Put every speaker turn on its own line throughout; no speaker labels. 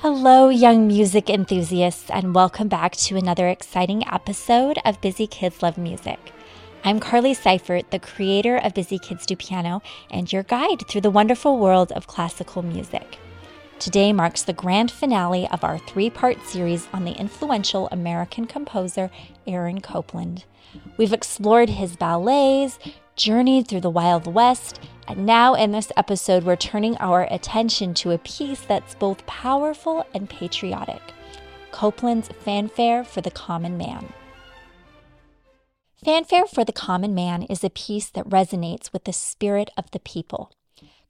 Hello, young music enthusiasts, and welcome back to another exciting episode of Busy Kids Love Music. I'm Carly Seifert, the creator of Busy Kids Do Piano, and your guide through the wonderful world of classical music. Today marks the grand finale of our three part series on the influential American composer Aaron Copland. We've explored his ballets, journeyed through the Wild West, now in this episode, we're turning our attention to a piece that's both powerful and patriotic Copland's Fanfare for the Common Man. Fanfare for the Common Man is a piece that resonates with the spirit of the people.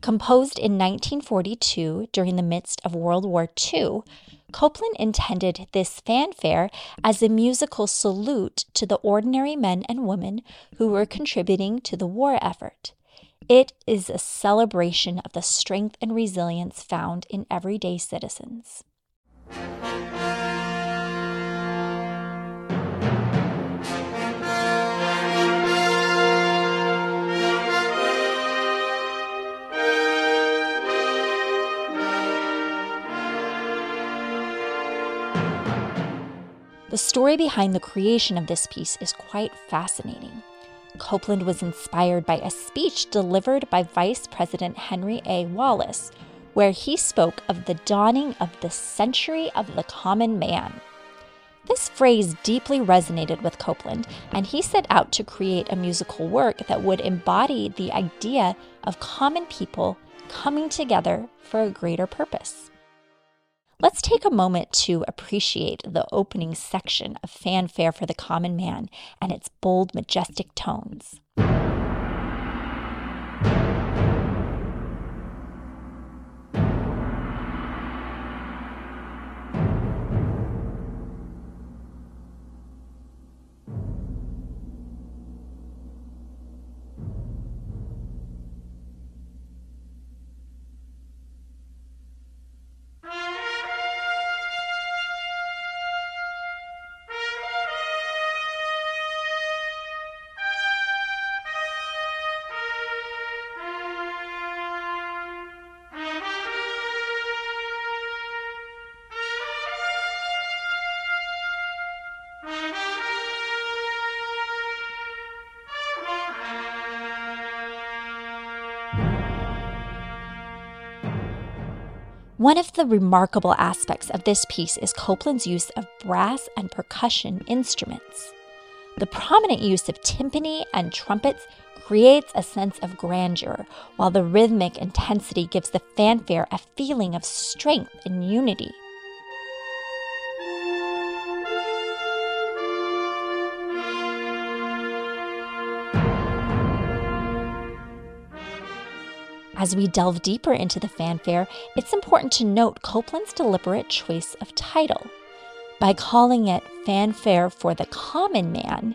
Composed in 1942 during the midst of World War II, Copland intended this fanfare as a musical salute to the ordinary men and women who were contributing to the war effort. It is a celebration of the strength and resilience found in everyday citizens. The story behind the creation of this piece is quite fascinating. Copland was inspired by a speech delivered by Vice President Henry A. Wallace, where he spoke of the dawning of the century of the common man. This phrase deeply resonated with Copland, and he set out to create a musical work that would embody the idea of common people coming together for a greater purpose. Let's take a moment to appreciate the opening section of Fanfare for the Common Man and its bold, majestic tones. One of the remarkable aspects of this piece is Copland's use of brass and percussion instruments. The prominent use of timpani and trumpets creates a sense of grandeur, while the rhythmic intensity gives the fanfare a feeling of strength and unity. As we delve deeper into the fanfare, it's important to note Copland's deliberate choice of title. By calling it Fanfare for the Common Man,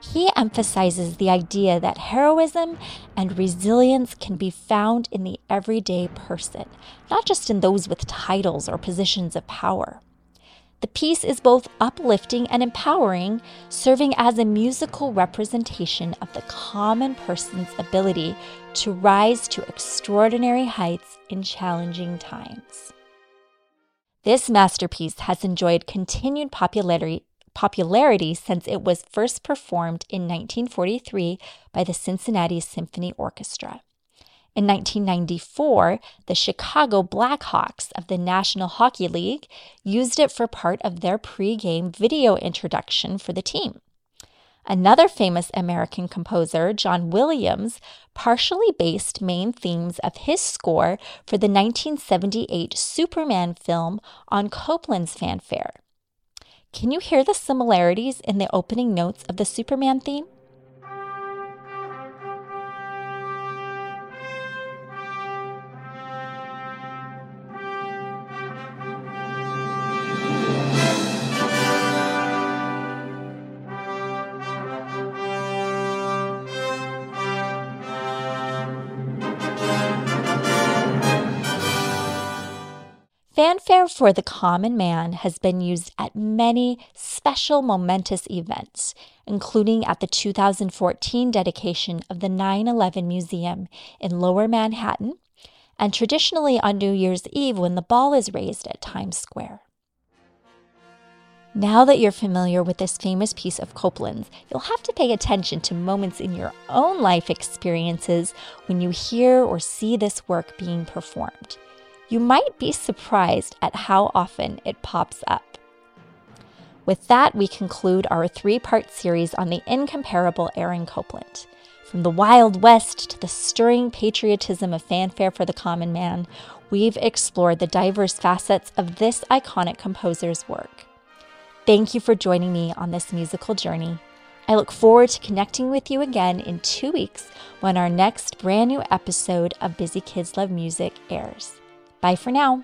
he emphasizes the idea that heroism and resilience can be found in the everyday person, not just in those with titles or positions of power. The piece is both uplifting and empowering, serving as a musical representation of the common person's ability to rise to extraordinary heights in challenging times. This masterpiece has enjoyed continued popularity, popularity since it was first performed in 1943 by the Cincinnati Symphony Orchestra. In 1994, the Chicago Blackhawks of the National Hockey League used it for part of their pregame video introduction for the team. Another famous American composer, John Williams, partially based main themes of his score for the 1978 Superman film on Copland's fanfare. Can you hear the similarities in the opening notes of the Superman theme? Fanfare for the Common Man has been used at many special momentous events, including at the 2014 dedication of the 9 11 Museum in Lower Manhattan, and traditionally on New Year's Eve when the ball is raised at Times Square. Now that you're familiar with this famous piece of Copland's, you'll have to pay attention to moments in your own life experiences when you hear or see this work being performed. You might be surprised at how often it pops up. With that, we conclude our three part series on the incomparable Aaron Copland. From the Wild West to the stirring patriotism of fanfare for the common man, we've explored the diverse facets of this iconic composer's work. Thank you for joining me on this musical journey. I look forward to connecting with you again in two weeks when our next brand new episode of Busy Kids Love Music airs. Bye for now.